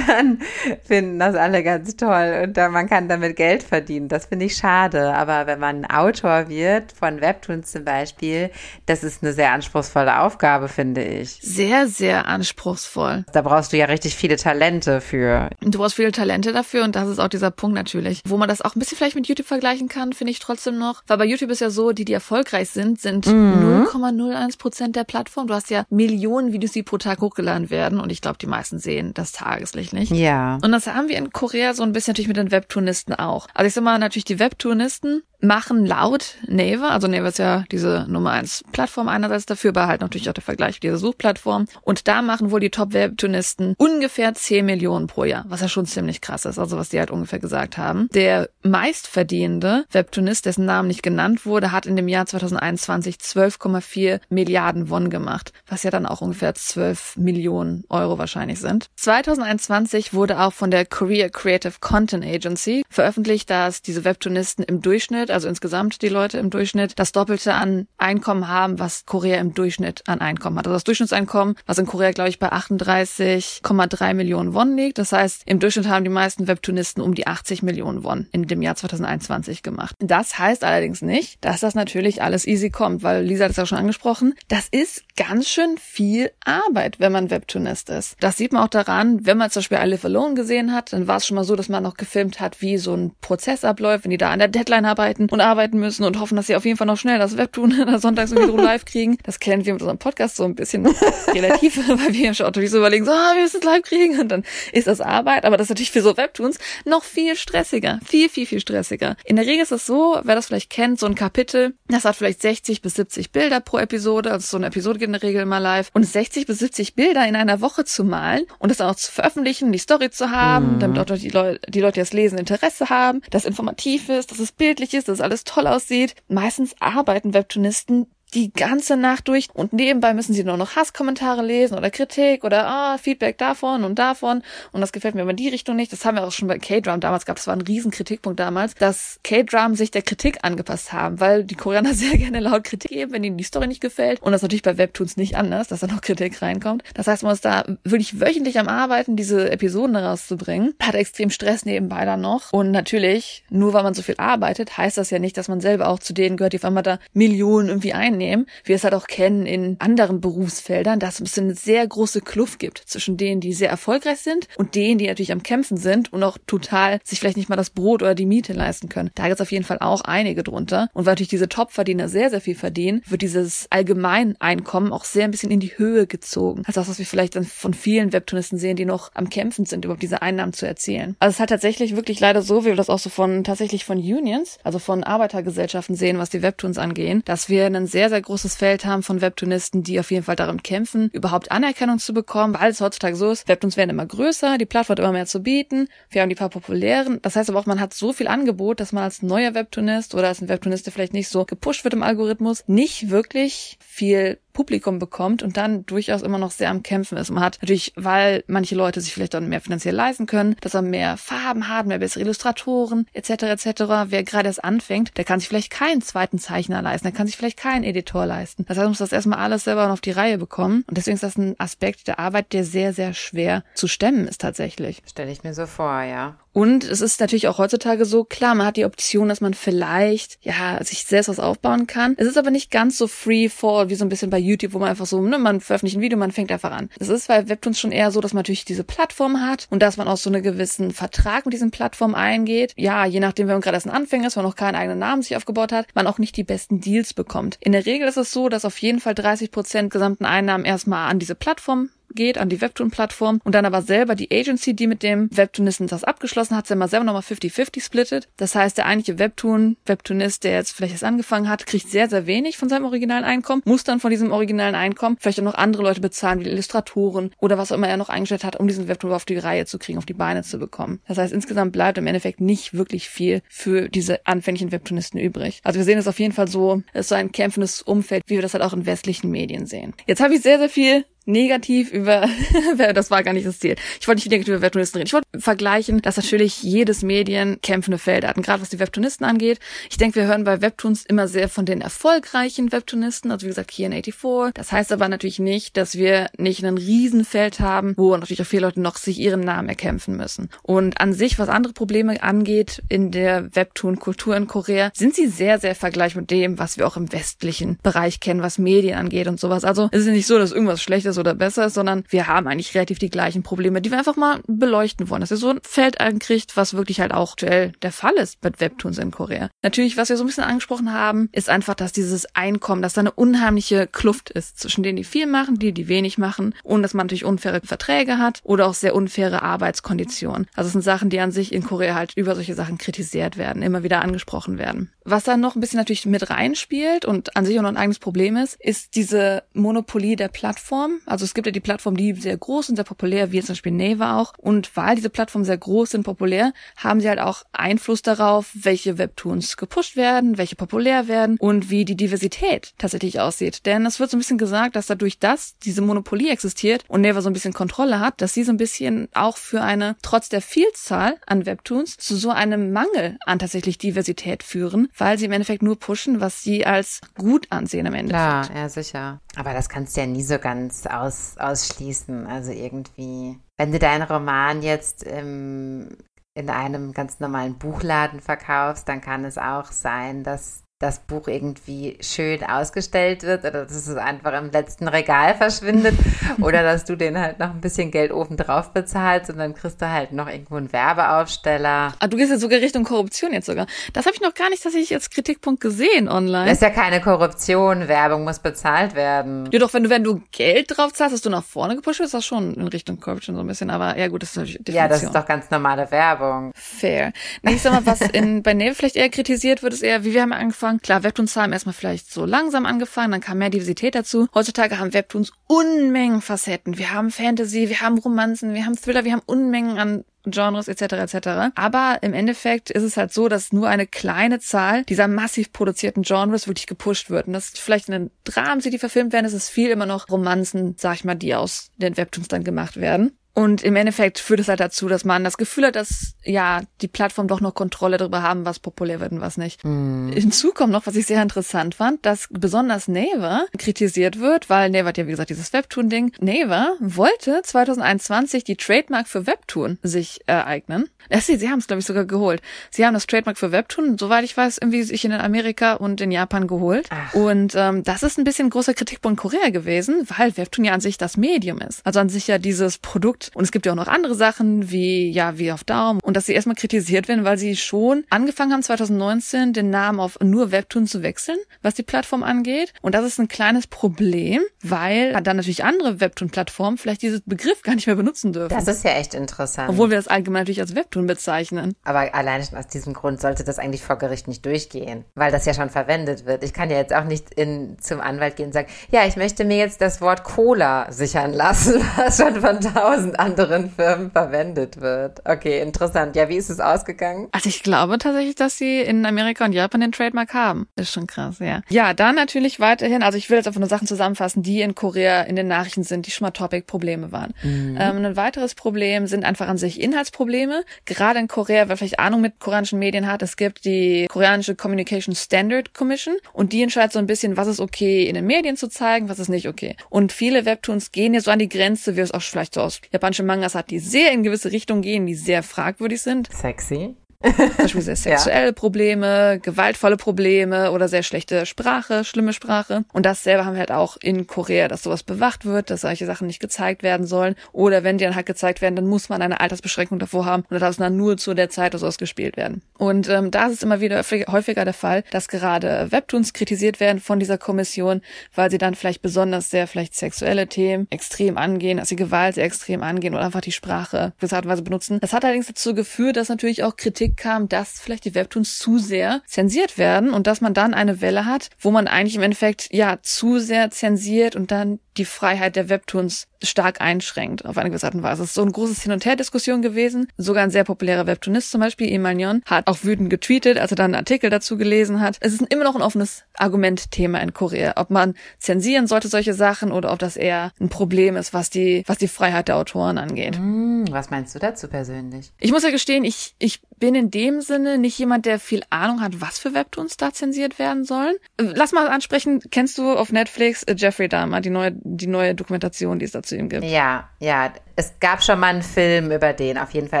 S2: dann finden das alle ganz toll und dann, man kann damit Geld verdienen. Das finde ich schade, aber wenn man Autor wird von Webtoons zum Beispiel, das ist eine sehr anspruchsvolle Aufgabe, finde ich.
S3: Sehr, sehr anspruchsvoll.
S2: Da brauchst du ja richtig viele Talente für.
S3: Du brauchst viele Talente dafür und das ist auch dieser Punkt natürlich. Wo man das auch ein bisschen vielleicht mit YouTube vergleichen kann, finde ich trotzdem noch. Weil bei YouTube ist ja so, die, die erfolgreich sind, sind mhm. 0,01 Prozent der Plattform. Du hast ja Millionen Videos, die pro Tag hochgeladen werden und ich glaube, die meisten sehen das Tageslicht nicht.
S2: Ja.
S3: Und das haben wir in Korea so ein bisschen natürlich mit den Webtoonisten auch. Also ich sag mal, natürlich die Webtoonisten machen laut Naver, also Naver ist ja diese Nummer eins Plattform einerseits dafür, aber halt natürlich auch der Vergleich mit dieser Suchplattform. Und da machen wohl die Top-Webtoonisten ungefähr 10 Millionen pro Jahr, was ja schon ziemlich krass ist, also was die halt ungefähr gesagt haben. Der meistverdienende Webtoonist, dessen Namen nicht genannt wurde, hat in dem Jahr 2021 12,4 Milliarden Won gemacht, was ja dann auch ungefähr 12 Millionen Euro wahrscheinlich sind. 2021 wurde auch von der Korea Creative Content Agency veröffentlicht, dass diese Webtoonisten im Durchschnitt Durchschnitt, also insgesamt die Leute im Durchschnitt, das Doppelte an Einkommen haben, was Korea im Durchschnitt an Einkommen hat. Also das Durchschnittseinkommen, was in Korea, glaube ich, bei 38,3 Millionen Won liegt. Das heißt, im Durchschnitt haben die meisten Webtoonisten um die 80 Millionen Won in dem Jahr 2021 gemacht. Das heißt allerdings nicht, dass das natürlich alles easy kommt, weil Lisa hat es ja schon angesprochen. Das ist ganz schön viel Arbeit, wenn man Webtoonist ist. Das sieht man auch daran, wenn man zum Beispiel I Live Alone gesehen hat, dann war es schon mal so, dass man noch gefilmt hat, wie so ein Prozess abläuft, wenn die da an der Deadline arbeiten und arbeiten müssen und hoffen, dass sie auf jeden Fall noch schnell das Webtoon sonntags irgendwie live kriegen. Das kennen wir mit unserem Podcast so ein bisschen relativ, weil wir ja schon natürlich so überlegen, so, ah, wir müssen es live kriegen und dann ist das Arbeit, aber das ist natürlich für so Webtoons noch viel stressiger, viel, viel, viel stressiger. In der Regel ist es so, wer das vielleicht kennt, so ein Kapitel, das hat vielleicht 60 bis 70 Bilder pro Episode, also so eine Episode geht in der Regel immer live und 60 bis 70 Bilder in einer Woche zu malen und das dann auch zu veröffentlichen, die Story zu haben, mhm. damit auch die, Leu die Leute, die das lesen, Interesse haben, dass informativ ist, dass es bildlich ist, dass alles toll aussieht. Meistens arbeiten Webtoonisten die ganze Nacht durch und nebenbei müssen sie nur noch Hasskommentare lesen oder Kritik oder ah, Feedback davon und davon und das gefällt mir aber in die Richtung nicht. Das haben wir auch schon bei K-Drum damals gehabt. Das war ein riesen Kritikpunkt damals, dass K-Drum sich der Kritik angepasst haben, weil die Koreaner sehr gerne laut Kritik geben, wenn ihnen die Story nicht gefällt und das natürlich bei Webtoons nicht anders, dass da noch Kritik reinkommt. Das heißt, man ist da wirklich wöchentlich am Arbeiten, diese Episoden rauszubringen, hat extrem Stress nebenbei dann noch und natürlich, nur weil man so viel arbeitet, heißt das ja nicht, dass man selber auch zu denen gehört, die auf einmal da Millionen irgendwie einnehmen wie wir es halt auch kennen in anderen Berufsfeldern, dass es eine sehr große Kluft gibt zwischen denen, die sehr erfolgreich sind und denen, die natürlich am Kämpfen sind und auch total sich vielleicht nicht mal das Brot oder die Miete leisten können. Da gibt es auf jeden Fall auch einige drunter. Und weil natürlich diese Top-Verdiener sehr, sehr viel verdienen, wird dieses Allgemeineinkommen auch sehr ein bisschen in die Höhe gezogen. Also das, was wir vielleicht dann von vielen Webtoonisten sehen, die noch am Kämpfen sind, überhaupt diese Einnahmen zu erzielen. Also es hat tatsächlich wirklich leider so, wie wir das auch so von tatsächlich von Unions, also von Arbeitergesellschaften sehen, was die Webtoons angehen, dass wir einen sehr, sehr sehr großes Feld haben von Webtoonisten, die auf jeden Fall darum kämpfen, überhaupt Anerkennung zu bekommen, weil es heutzutage so ist, Webtoons werden immer größer, die Plattform immer mehr zu bieten, wir haben die paar populären. Das heißt aber auch, man hat so viel Angebot, dass man als neuer Webtoonist oder als ein Webtoonist, der vielleicht nicht so gepusht wird im Algorithmus, nicht wirklich viel Publikum bekommt und dann durchaus immer noch sehr am Kämpfen ist. Man hat natürlich, weil manche Leute sich vielleicht dann mehr finanziell leisten können, dass er mehr Farben hat, mehr bessere Illustratoren etc. etc. Wer gerade erst anfängt, der kann sich vielleicht keinen zweiten Zeichner leisten, der kann sich vielleicht keinen Editor leisten. Das heißt, man muss das erstmal alles selber auf die Reihe bekommen und deswegen ist das ein Aspekt der Arbeit, der sehr, sehr schwer zu stemmen ist tatsächlich.
S2: Stelle ich mir so vor, ja.
S3: Und es ist natürlich auch heutzutage so, klar, man hat die Option, dass man vielleicht, ja, sich selbst was aufbauen kann. Es ist aber nicht ganz so free fall, wie so ein bisschen bei YouTube, wo man einfach so, ne, man veröffentlicht ein Video, man fängt einfach an. Es ist bei Webtoons schon eher so, dass man natürlich diese Plattform hat und dass man auch so einen gewissen Vertrag mit diesen Plattformen eingeht. Ja, je nachdem, wenn man gerade erst ein Anfänger ist, man noch keinen eigenen Namen sich aufgebaut hat, man auch nicht die besten Deals bekommt. In der Regel ist es so, dass auf jeden Fall 30 Prozent gesamten Einnahmen erstmal an diese Plattform geht, an die Webtoon-Plattform und dann aber selber die Agency, die mit dem Webtoonisten das abgeschlossen hat, selber nochmal 50-50 splittet. Das heißt, der eigentliche Webtoon, Webtoonist, der jetzt vielleicht erst angefangen hat, kriegt sehr, sehr wenig von seinem originalen Einkommen, muss dann von diesem originalen Einkommen vielleicht auch noch andere Leute bezahlen, wie Illustratoren oder was auch immer er noch eingestellt hat, um diesen Webtoon auf die Reihe zu kriegen, auf die Beine zu bekommen. Das heißt, insgesamt bleibt im Endeffekt nicht wirklich viel für diese anfänglichen Webtoonisten übrig. Also wir sehen es auf jeden Fall so, es ist so ein kämpfendes Umfeld, wie wir das halt auch in westlichen Medien sehen. Jetzt habe ich sehr, sehr viel negativ über, das war gar nicht das Ziel. Ich wollte nicht negativ über Webtoonisten reden. Ich wollte vergleichen, dass natürlich jedes Medien kämpfende Felder hat. Und gerade was die Webtoonisten angeht. Ich denke, wir hören bei Webtoons immer sehr von den erfolgreichen Webtoonisten. Also wie gesagt, hier in 84. Das heißt aber natürlich nicht, dass wir nicht ein Riesenfeld haben, wo natürlich auch viele Leute noch sich ihren Namen erkämpfen müssen. Und an sich, was andere Probleme angeht in der Webtoon-Kultur in Korea, sind sie sehr, sehr vergleichbar mit dem, was wir auch im westlichen Bereich kennen, was Medien angeht und sowas. Also es ist nicht so, dass irgendwas schlecht ist oder besser ist, sondern wir haben eigentlich relativ die gleichen Probleme, die wir einfach mal beleuchten wollen. Dass ihr so ein Feld ankriegt, was wirklich halt auch aktuell der Fall ist mit Webtoons in Korea. Natürlich, was wir so ein bisschen angesprochen haben, ist einfach, dass dieses Einkommen, dass da eine unheimliche Kluft ist zwischen denen, die viel machen, die, die wenig machen und dass man natürlich unfaire Verträge hat oder auch sehr unfaire Arbeitskonditionen. Also es sind Sachen, die an sich in Korea halt über solche Sachen kritisiert werden, immer wieder angesprochen werden. Was dann noch ein bisschen natürlich mit reinspielt und an sich auch noch ein eigenes Problem ist, ist diese Monopolie der Plattform Also es gibt ja die Plattformen, die sehr groß und sehr populär, wie zum Beispiel Naver auch. Und weil diese Plattformen sehr groß sind, populär, haben sie halt auch Einfluss darauf, welche Webtoons gepusht werden, welche populär werden und wie die Diversität tatsächlich aussieht. Denn es wird so ein bisschen gesagt, dass dadurch, dass diese Monopolie existiert und Naver so ein bisschen Kontrolle hat, dass sie so ein bisschen auch für eine, trotz der Vielzahl an Webtoons, zu so einem Mangel an tatsächlich Diversität führen, weil sie im Endeffekt nur pushen, was sie als gut ansehen am Ende.
S2: Klar, ja, sicher. Aber das kannst du ja nie so ganz aus, ausschließen. Also irgendwie, wenn du deinen Roman jetzt im, in einem ganz normalen Buchladen verkaufst, dann kann es auch sein, dass das Buch irgendwie schön ausgestellt wird oder dass es einfach im letzten Regal verschwindet oder dass du den halt noch ein bisschen Geld oben drauf bezahlst und dann kriegst du halt noch irgendwo einen Werbeaufsteller.
S3: Ah, du gehst ja sogar Richtung Korruption jetzt sogar. Das habe ich noch gar nicht tatsächlich als Kritikpunkt gesehen online.
S2: Das ist ja keine Korruption, Werbung muss bezahlt werden.
S3: Ja, doch, wenn du, wenn du Geld drauf zahlst, dass du nach vorne gepusht wirst, ist das schon in Richtung Corruption so ein bisschen, aber ja gut, das ist natürlich
S2: Definition. Ja, das ist doch ganz normale Werbung.
S3: Fair. Nee, ich sag mal, was in, bei Neve vielleicht eher kritisiert wird, ist eher, wie wir haben angefangen, angefangen. Klar, Webtoons haben erstmal vielleicht so langsam angefangen, dann kam mehr Diversität dazu. Heutzutage haben Webtoons Unmengen Facetten. Wir haben Fantasy, wir haben Romanzen, wir haben Thriller, wir haben Unmengen an Genres etc. etc. Aber im Endeffekt ist es halt so, dass nur eine kleine Zahl dieser massiv produzierten Genres wirklich gepusht wird. Und das ist vielleicht in den Dramen, die verfilmt werden, ist es viel immer noch Romanzen, sag ich mal, die aus den Webtoons dann gemacht werden. Und im Endeffekt führt es halt dazu, dass man das Gefühl hat, dass ja die Plattform doch noch Kontrolle darüber haben, was populär wird und was nicht. Mm. Hinzu kommt noch, was ich sehr interessant fand, dass besonders Naver kritisiert wird, weil Naver hat ja wie gesagt dieses Webtoon-Ding. Naver wollte 2021 die Trademark für Webtoon sich ereignen. Äh, sie, sie haben es glaube ich sogar geholt. Sie haben das Trademark für Webtoon, soweit ich weiß, irgendwie sich in Amerika und in Japan geholt. Ach. Und ähm, das ist ein bisschen großer Kritikpunkt Korea gewesen, weil Webtoon ja an sich das Medium ist. Also an sich ja dieses Produkt und es gibt ja auch noch andere Sachen wie, ja, wie auf Daumen. Und dass sie erstmal kritisiert werden, weil sie schon angefangen haben, 2019 den Namen auf nur Webtoon zu wechseln, was die Plattform angeht. Und das ist ein kleines Problem, weil dann natürlich andere Webtoon-Plattformen vielleicht diesen Begriff gar nicht mehr benutzen dürfen.
S2: Das ist ja echt interessant.
S3: Obwohl wir das allgemein natürlich als Webtoon bezeichnen.
S2: Aber allein schon aus diesem Grund sollte das eigentlich vor Gericht nicht durchgehen, weil das ja schon verwendet wird. Ich kann ja jetzt auch nicht in, zum Anwalt gehen und sagen, ja, ich möchte mir jetzt das Wort Cola sichern lassen, was schon von tausend anderen Firmen verwendet wird. Okay, interessant. Ja, wie ist es ausgegangen?
S3: Also ich glaube tatsächlich, dass sie in Amerika und Japan den Trademark haben. Ist schon krass, ja. Ja, dann natürlich weiterhin, also ich will jetzt einfach nur Sachen zusammenfassen, die in Korea in den Nachrichten sind, die schon mal Topic-Probleme waren. Mhm. Ähm, ein weiteres Problem sind einfach an sich Inhaltsprobleme. Gerade in Korea, wer vielleicht Ahnung mit koreanischen Medien hat, es gibt die koreanische Communication Standard Commission und die entscheidet so ein bisschen, was ist okay in den Medien zu zeigen, was ist nicht okay. Und viele Webtoons gehen ja so an die Grenze, wie es auch vielleicht so aus Japan japanische Mangas hat, die sehr in gewisse Richtungen gehen, die sehr fragwürdig sind.
S2: Sexy.
S3: Zum Beispiel sehr sexuelle ja. Probleme, gewaltvolle Probleme oder sehr schlechte Sprache, schlimme Sprache. Und das selber haben wir halt auch in Korea, dass sowas bewacht wird, dass solche Sachen nicht gezeigt werden sollen. Oder wenn die dann halt gezeigt werden, dann muss man eine Altersbeschränkung davor haben und darf es dann nur zu der Zeit oder sowas gespielt werden. Und ähm, da ist es immer wieder häufiger der Fall, dass gerade Webtoons kritisiert werden von dieser Kommission, weil sie dann vielleicht besonders sehr vielleicht sexuelle Themen extrem angehen, dass sie Gewalt sehr extrem angehen oder einfach die Sprache gewisser Art und Weise benutzen. Das hat allerdings dazu geführt, dass natürlich auch Kritik kam, dass vielleicht die Webtoons zu sehr zensiert werden und dass man dann eine Welle hat, wo man eigentlich im Endeffekt ja zu sehr zensiert und dann die Freiheit der Webtoons stark einschränkt auf eine gewisse Art und Weise. Es ist so ein großes Hin- und Her-Diskussion gewesen. Sogar ein sehr populärer Webtoonist zum Beispiel, Emalion, hat auch wütend getweetet, als er dann einen Artikel dazu gelesen hat. Es ist immer noch ein offenes Argumentthema in Korea, ob man zensieren sollte solche Sachen oder ob das eher ein Problem ist, was die, was die Freiheit der Autoren angeht.
S2: Hm, was meinst du dazu persönlich?
S3: Ich muss ja gestehen, ich, ich bin in dem Sinne nicht jemand, der viel Ahnung hat, was für Webtoons da zensiert werden sollen. Lass mal ansprechen, kennst du auf Netflix Jeffrey Dahmer, die neue, die neue Dokumentation, die es dazu ihm gibt?
S2: Ja, ja, es gab schon mal einen Film über den, auf jeden Fall.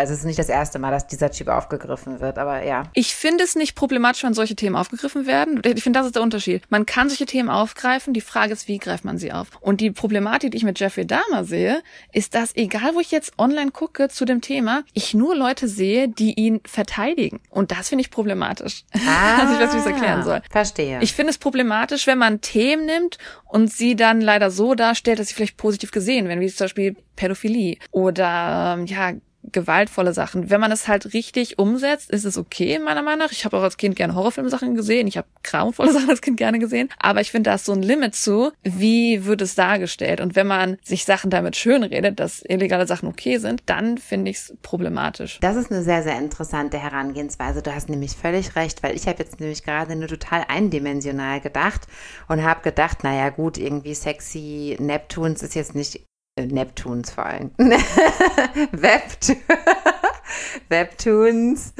S2: Also es ist nicht das erste Mal, dass dieser Typ aufgegriffen wird, aber ja.
S3: Ich finde es nicht problematisch, wenn solche Themen aufgegriffen werden. Ich finde, das ist der Unterschied. Man kann solche Themen aufgreifen, die Frage ist, wie greift man sie auf? Und die Problematik, die ich mit Jeffrey Dahmer sehe, ist, dass egal, wo ich jetzt online gucke zu dem Thema, ich nur Leute sehe, die ihn verteidigen. Und das finde ich problematisch.
S2: Ah,
S3: also ich weiß, wie ich es erklären soll.
S2: Verstehe.
S3: Ich finde es problematisch, wenn man Themen nimmt und sie dann leider so darstellt, dass sie vielleicht positiv gesehen werden, wie zum Beispiel Pädophilie oder ja gewaltvolle Sachen. Wenn man es halt richtig umsetzt, ist es okay, meiner Meinung nach. Ich habe auch als Kind gerne Horrorfilmsachen gesehen. Ich habe grauenvolle Sachen als Kind gerne gesehen. Aber ich finde, da ist so ein Limit zu, wie wird es dargestellt. Und wenn man sich Sachen damit schönredet, dass illegale Sachen okay sind, dann finde ich es problematisch.
S2: Das ist eine sehr, sehr interessante Herangehensweise. Du hast nämlich völlig recht, weil ich habe jetzt nämlich gerade nur total eindimensional gedacht und habe gedacht, naja gut, irgendwie sexy Neptuns ist jetzt nicht Neptuns vor allem. Webtoons. Webtoons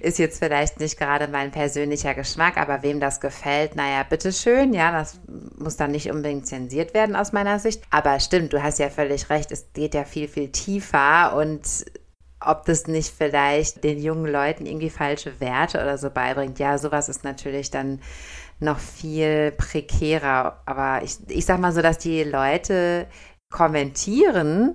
S2: ist jetzt vielleicht nicht gerade mein persönlicher Geschmack, aber wem das gefällt, naja, bitteschön, ja, das muss dann nicht unbedingt zensiert werden aus meiner Sicht. Aber stimmt, du hast ja völlig recht, es geht ja viel, viel tiefer und ob das nicht vielleicht den jungen Leuten irgendwie falsche Werte oder so beibringt. Ja, sowas ist natürlich dann noch viel prekärer. Aber ich, ich sag mal so, dass die Leute kommentieren,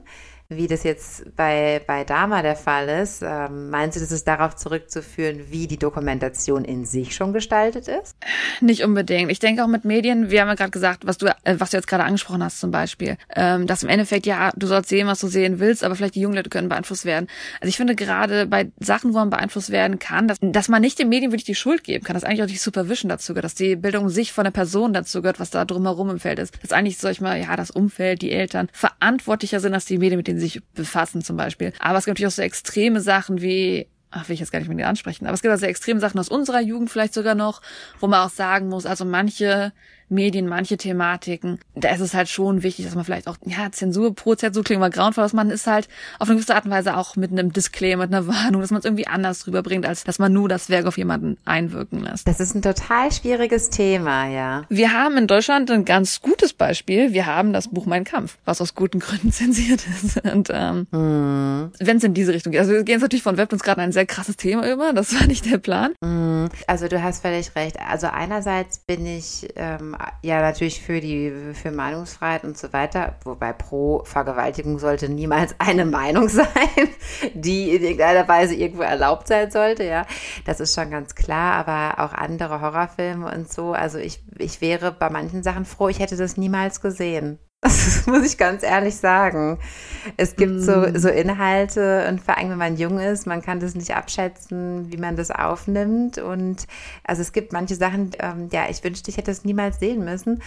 S2: wie das jetzt bei, bei Dama der Fall ist. Ähm, meinst du, das ist darauf zurückzuführen, wie die Dokumentation in sich schon gestaltet ist?
S3: Nicht unbedingt. Ich denke auch mit Medien, wir haben ja gerade gesagt, was du, äh, was du jetzt gerade angesprochen hast zum Beispiel, ähm, dass im Endeffekt, ja, du sollst sehen, was du sehen willst, aber vielleicht die jungen Leute können beeinflusst werden. Also ich finde gerade bei Sachen, wo man beeinflusst werden kann, dass, dass man nicht den Medien wirklich die Schuld geben kann, dass eigentlich auch die Supervision dazu gehört, dass die Bildung sich von der Person dazu gehört, was da drumherum im Feld ist. Dass eigentlich, sag ich mal, ja, das Umfeld, die Eltern verantwortlicher sind, als die Medien mit denen sich befassen zum Beispiel. Aber es gibt natürlich auch so extreme Sachen wie ach, will ich jetzt gar nicht mit dir ansprechen, aber es gibt also extreme Sachen aus unserer Jugend vielleicht sogar noch, wo man auch sagen muss, also manche Medien, manche Thematiken, da ist es halt schon wichtig, dass man vielleicht auch, ja, Zensur, pro Zensur klingt mal grauenvoll, dass man ist halt auf eine gewisse Art und Weise auch mit einem Disclaimer, mit einer Warnung, dass man es irgendwie anders rüberbringt, als dass man nur das Werk auf jemanden einwirken lässt.
S2: Das ist ein total schwieriges Thema, ja.
S3: Wir haben in Deutschland ein ganz gutes Beispiel. Wir haben das Buch Mein Kampf, was aus guten Gründen zensiert ist. Und ähm, mm. wenn es in diese Richtung geht, also wir gehen jetzt natürlich von Web uns gerade ein sehr krasses Thema über, das war nicht der Plan.
S2: Mm. Also du hast völlig recht. Also einerseits bin ich ähm, ja natürlich für die für Meinungsfreiheit und so weiter, wobei pro Vergewaltigung sollte niemals eine Meinung sein, die in irgendeiner Weise irgendwo erlaubt sein sollte, ja. Das ist schon ganz klar, aber auch andere Horrorfilme und so. Also ich, ich wäre bei manchen Sachen froh, ich hätte das niemals gesehen. Das muss ich ganz ehrlich sagen. Es gibt mm. so, so Inhalte und vor allem, wenn man jung ist, man kann das nicht abschätzen, wie man das aufnimmt. Und also es gibt manche Sachen, ähm, ja, ich wünschte, ich hätte es niemals sehen müssen.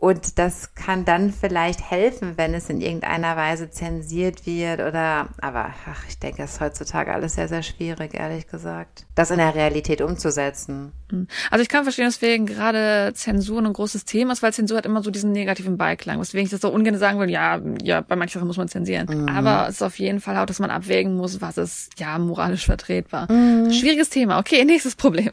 S2: Und das kann dann vielleicht helfen, wenn es in irgendeiner Weise zensiert wird oder, aber ach, ich denke, es ist heutzutage alles sehr, sehr schwierig, ehrlich gesagt, das in der Realität umzusetzen.
S3: Hm. Also ich kann verstehen, deswegen gerade Zensur ein großes Thema ist, weil Zensur hat immer so diesen negativen Beiklang, weswegen ich das so ungern sagen will, ja, ja, bei manchen Sachen muss man zensieren. Mhm. Aber es ist auf jeden Fall auch, dass man abwägen muss, was ist, ja, moralisch vertretbar. Mhm. Schwieriges Thema. Okay, nächstes Problem.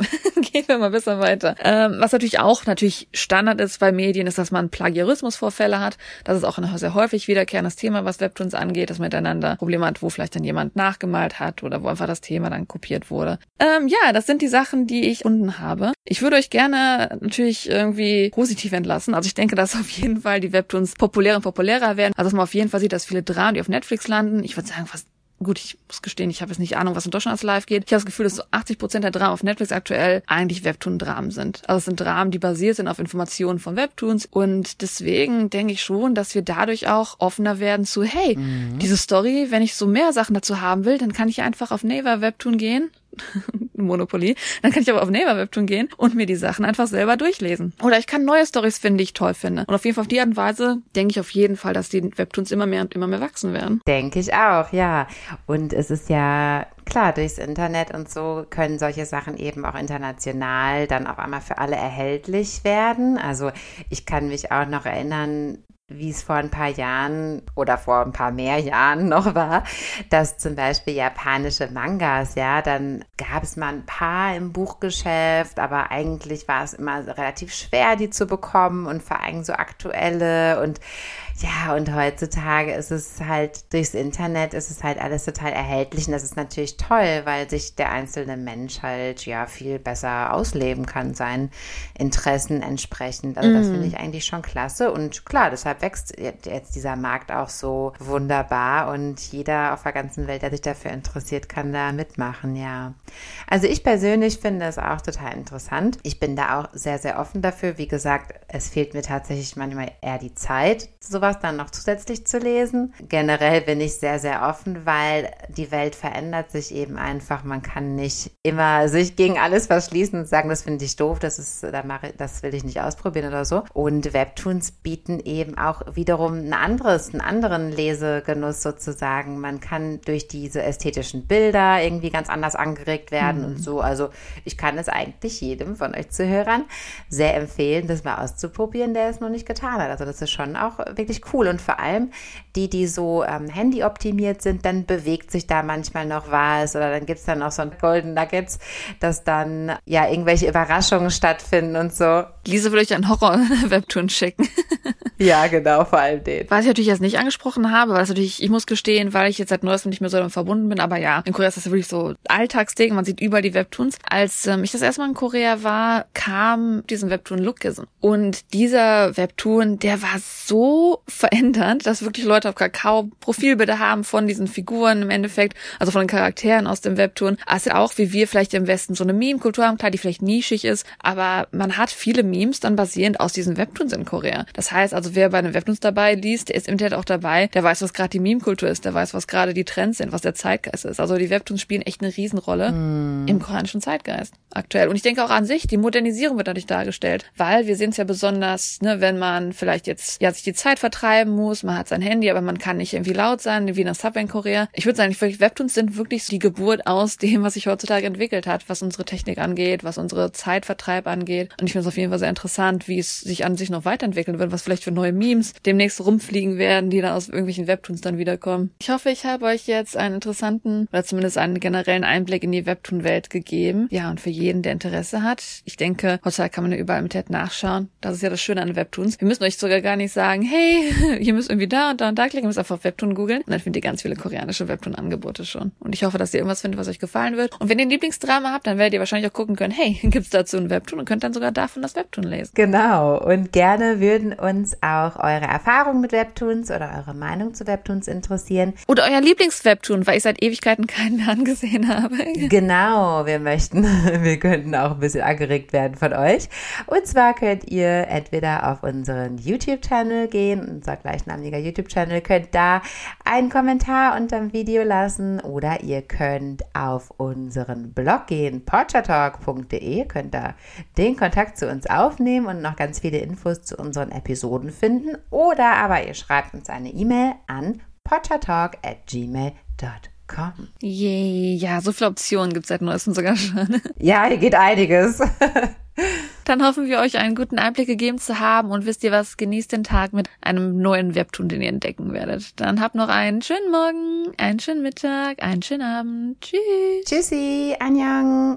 S3: Gehen wir mal ein bisschen weiter. Ähm, was natürlich auch natürlich Standard ist bei Medien, ist, dass man Plagiarismusvorfälle hat. Das ist auch ein sehr häufig wiederkehrendes Thema, was Webtoons angeht, dass miteinander Probleme hat, wo vielleicht dann jemand nachgemalt hat oder wo einfach das Thema dann kopiert wurde. Ähm, ja, das sind die Sachen, die ich unten habe. Ich würde euch gerne natürlich irgendwie positiv entlassen. Also ich denke, dass auf jeden Fall die Webtoons populärer und populärer werden. Also dass man auf jeden Fall sieht, dass viele Dramen, die auf Netflix landen, ich würde sagen fast gut, ich muss gestehen, ich habe jetzt nicht Ahnung, was in Deutschland als live geht. Ich habe das Gefühl, dass so 80 Prozent der Dramen auf Netflix aktuell eigentlich Webtoon-Dramen sind. Also es sind Dramen, die basiert sind auf Informationen von Webtoons. Und deswegen denke ich schon, dass wir dadurch auch offener werden zu, hey, mhm. diese Story, wenn ich so mehr Sachen dazu haben will, dann kann ich einfach auf Naver Webtoon gehen Monopoly. Dann kann ich aber auf Naver Webtoon gehen und mir die Sachen einfach selber durchlesen. Oder ich kann neue Stories finden, die ich toll finde. Und auf jeden Fall auf die Art und Weise denke ich auf jeden Fall, dass die Webtoons immer mehr und immer mehr wachsen werden.
S2: Denke ich auch, ja. Und es ist ja klar, durchs Internet und so können solche Sachen eben auch international dann auf einmal für alle erhältlich werden. Also ich kann mich auch noch erinnern, wie es vor ein paar Jahren oder vor ein paar mehr Jahren noch war, dass zum Beispiel japanische Mangas, ja, dann gab es mal ein paar im Buchgeschäft, aber eigentlich war es immer relativ schwer, die zu bekommen und vor allem so aktuelle und ja, und heutzutage ist es halt durchs Internet ist es halt alles total erhältlich und das ist natürlich toll, weil sich der einzelne Mensch halt ja viel besser ausleben kann, seinen Interessen entsprechend. Also das finde mm. ich eigentlich schon klasse und klar, deshalb wächst jetzt dieser Markt auch so wunderbar und jeder auf der ganzen Welt, der sich dafür interessiert, kann da mitmachen, ja. Also ich persönlich finde es auch total interessant. Ich bin da auch sehr, sehr offen dafür. Wie gesagt, es fehlt mir tatsächlich manchmal eher die Zeit, sowas dann noch zusätzlich zu lesen. Generell bin ich sehr, sehr offen, weil die Welt verändert sich eben einfach. Man kann nicht immer sich gegen alles verschließen und sagen, das finde ich doof, das ist, das will ich nicht ausprobieren oder so. Und Webtoons bieten eben auch wiederum ein anderes, einen anderen Lesegenuss sozusagen. Man kann durch diese ästhetischen Bilder irgendwie ganz anders angeregt werden mhm. und so. Also ich kann es eigentlich jedem von euch Zuhörern sehr empfehlen, das mal auszuprobieren, der es noch nicht getan hat. Also das ist schon auch wirklich cool. Und vor allem die, die so ähm, Handy optimiert sind, dann bewegt sich da manchmal noch was oder dann gibt es dann noch so ein Golden Nuggets, dass dann ja irgendwelche Überraschungen stattfinden und so.
S3: Lisa will euch einen Horror-Webtoon schicken.
S2: ja, genau, vor allem den.
S3: Was ich natürlich jetzt nicht angesprochen habe, weil das natürlich, ich muss gestehen, weil ich jetzt seit neuestem nicht mehr so damit verbunden bin, aber ja, in Korea ist das wirklich so Alltagsding, man sieht überall die Webtoons. Als ähm, ich das erste Mal in Korea war, kam diesen Webtoon Lookism. Und dieser Webtoon, der war so verändert, dass wirklich Leute auf Kakao Profilbilder haben von diesen Figuren im Endeffekt, also von den Charakteren aus dem Webtoon. Also auch wie wir vielleicht im Westen so eine Meme-Kultur haben, klar, die vielleicht nischig ist, aber man hat viele Memes dann basierend aus diesen Webtoons in Korea. Das heißt also, wer bei den Webtoons dabei liest, der ist im Internet auch dabei, der weiß, was gerade die Meme-Kultur ist, der weiß, was gerade die Trends sind, was der Zeitgeist ist. Also die Webtoons spielen echt eine Riesenrolle mm. im koreanischen Zeitgeist aktuell. Und ich denke auch an sich, die Modernisierung wird dadurch dargestellt, weil wir sehen es ja besonders, ne, wenn man vielleicht jetzt ja sich die Zeit vertreiben muss, man hat sein Handy, aber man kann nicht irgendwie laut sein, wie in der Subway in Korea. Ich würde sagen, wirklich Webtoons sind wirklich die Geburt aus dem, was sich heutzutage entwickelt hat, was unsere Technik angeht, was unsere Zeitvertreib angeht. Und ich finde es auf jeden Fall sehr interessant, wie es sich an sich noch weiterentwickeln wird, was vielleicht für neue Memes demnächst rumfliegen werden, die dann aus irgendwelchen Webtoons dann wiederkommen. Ich hoffe, ich habe euch jetzt einen interessanten oder zumindest einen generellen Einblick in die Webtoon-Welt gegeben. Ja, und für jeden, der Interesse hat. Ich denke, heutzutage kann man ja überall im Internet nachschauen. Das ist ja das Schöne an Webtoons. Wir müssen euch sogar gar nicht sagen, hey, ihr müsst irgendwie da und da und da klicken, ihr müsst einfach Webtoon googeln. Und dann findet ihr ganz viele koreanische Webtoon-Angebote schon. Und ich hoffe, dass ihr irgendwas findet, was euch gefallen wird. Und wenn ihr ein Lieblingsdrama habt, dann werdet ihr wahrscheinlich auch gucken können, hey, gibt's dazu ein Webtoon und könnt dann sogar davon das Webtoon lesen.
S2: Genau. Und gerne würden uns auch eure Erfahrungen mit Webtoons oder eure Meinung zu Webtoons interessieren.
S3: Oder euer Lieblingswebtoon, weil ich seit Ewigkeiten keinen angesehen habe.
S2: Genau. Wir möchten, wir könnten auch ein bisschen angeregt werden von euch. Und zwar könnt ihr entweder auf unseren YouTube-Channel gehen, unser gleichnamiger YouTube-Channel, könnt da einen Kommentar unter dem Video lassen oder ihr könnt auf unseren Blog gehen, porchatalk.de, könnt da den Kontakt zu uns aufnehmen und noch ganz viele Infos zu unseren Episoden finden oder aber ihr schreibt uns eine E-Mail an porchatalk at gmail.com.
S3: Yay, ja, so viele Optionen gibt es seit neuestem sogar schon.
S2: Ja, hier geht einiges.
S3: Dann hoffen wir euch einen guten Einblick gegeben zu haben und wisst ihr was, genießt den Tag mit einem neuen Webtoon, den ihr entdecken werdet. Dann habt noch einen schönen Morgen, einen schönen Mittag, einen schönen Abend. Tschüss.
S2: Tschüssi, Anjang.